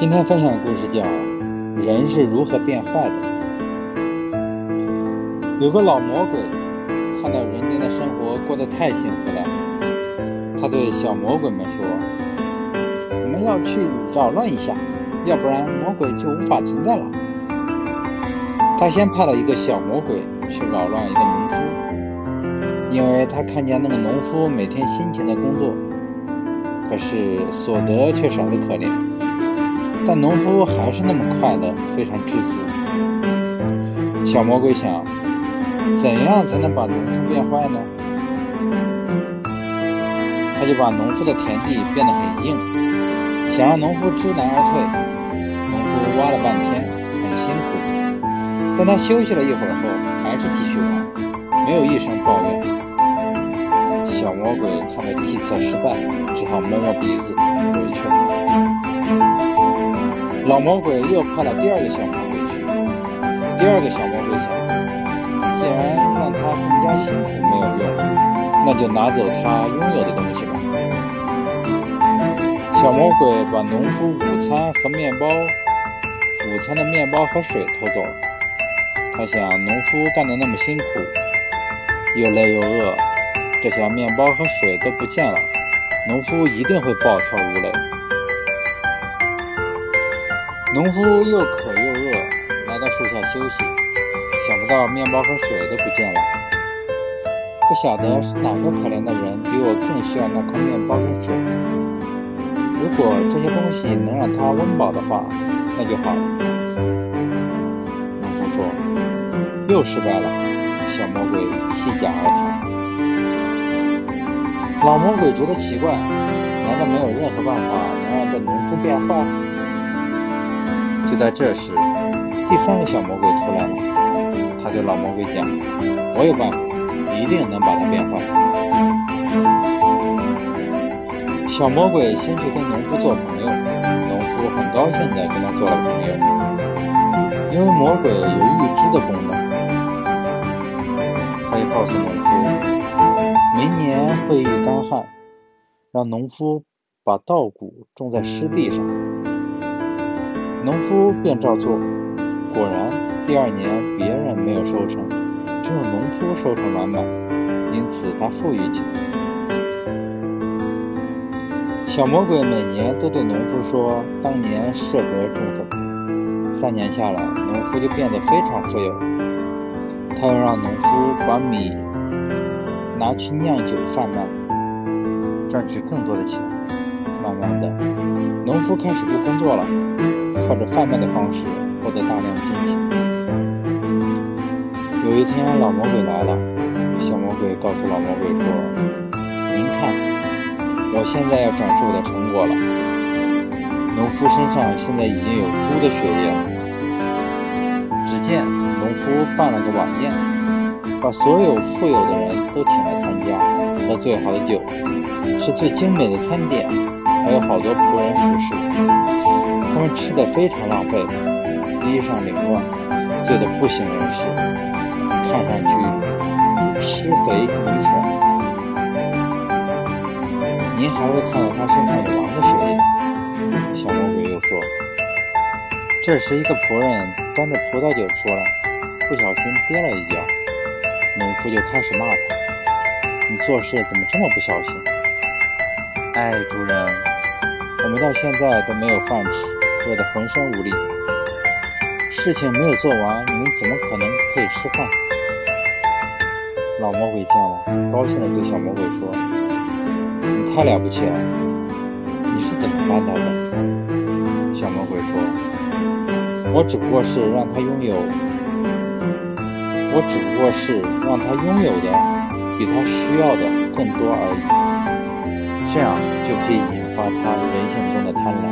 今天分享的故事叫《人是如何变坏的》。有个老魔鬼看到人间的生活过得太幸福了，他对小魔鬼们说：“我们要去扰乱一下，要不然魔鬼就无法存在了。”他先派了一个小魔鬼去扰乱一个农夫，因为他看见那个农夫每天辛勤的工作，可是所得却少得可怜。但农夫还是那么快乐，非常知足。小魔鬼想，怎样才能把农夫变坏呢？他就把农夫的田地变得很硬，想让农夫知难而退。农夫挖了半天，很辛苦，但他休息了一会儿后，还是继续挖，没有一声抱怨。小魔鬼看到计策失败，只好摸摸鼻子。老魔鬼又派了第二个小魔鬼去。第二个小魔鬼想，既然让他更加辛苦没有用，那就拿走他拥有的东西吧。小魔鬼把农夫午餐和面包、午餐的面包和水偷走了。他想，农夫干得那么辛苦，又累又饿，这下面包和水都不见了，农夫一定会暴跳如雷。农夫又渴又饿，来到树下休息，想不到面包和水都不见了。不晓得是哪个可怜的人比我更需要那块面包和水。如果这些东西能让他温饱的话，那就好了。农夫说：“又失败了。”小魔鬼弃甲而逃。老魔鬼觉得奇怪，难道没有任何办法能让这农夫变坏？就在这时，第三个小魔鬼出来了。他对老魔鬼讲：“我有办法，一定能把他变坏。”小魔鬼先去跟农夫做朋友，农夫很高兴地跟他做了朋友，因为魔鬼有预知的功能。他又告诉农夫，明年会遇干旱，让农夫把稻谷种在湿地上。农夫便照做，果然第二年别人没有收成，只有农夫收成满满，因此他富裕起来。小魔鬼每年都对农夫说当年适合种什么，三年下来，农夫就变得非常富有。他又让农夫把米拿去酿酒贩卖，赚取更多的钱。慢慢的，农夫开始不工作了。靠着贩卖的方式获得大量金钱。有一天，老魔鬼来了，小魔鬼告诉老魔鬼说：“您看，我现在要展示我的成果了。农夫身上现在已经有猪的血液了。”只见农夫办了个晚宴，把所有富有的人都请来参加，喝最好的酒，吃最精美的餐点，还有好多仆人服侍。他们吃的非常浪费，衣裳凌乱，醉得不省人事，看上去施肥愚蠢。您还会看到他身上有狼的血液。小魔鬼又说：“这时，一个仆人端着葡萄酒出来，不小心跌了一跤，农夫就开始骂他：‘你做事怎么这么不小心？’哎，主人，我们到现在都没有饭吃。”饿得浑身无力，事情没有做完，你们怎么可能可以吃饭？老魔鬼见了，高兴地对小魔鬼说：“你太了不起了，你是怎么办到的？”小魔鬼说：“我只不过是让他拥有，我只不过是让他拥有的比他需要的更多而已，这样就可以引发他人性中的贪婪。”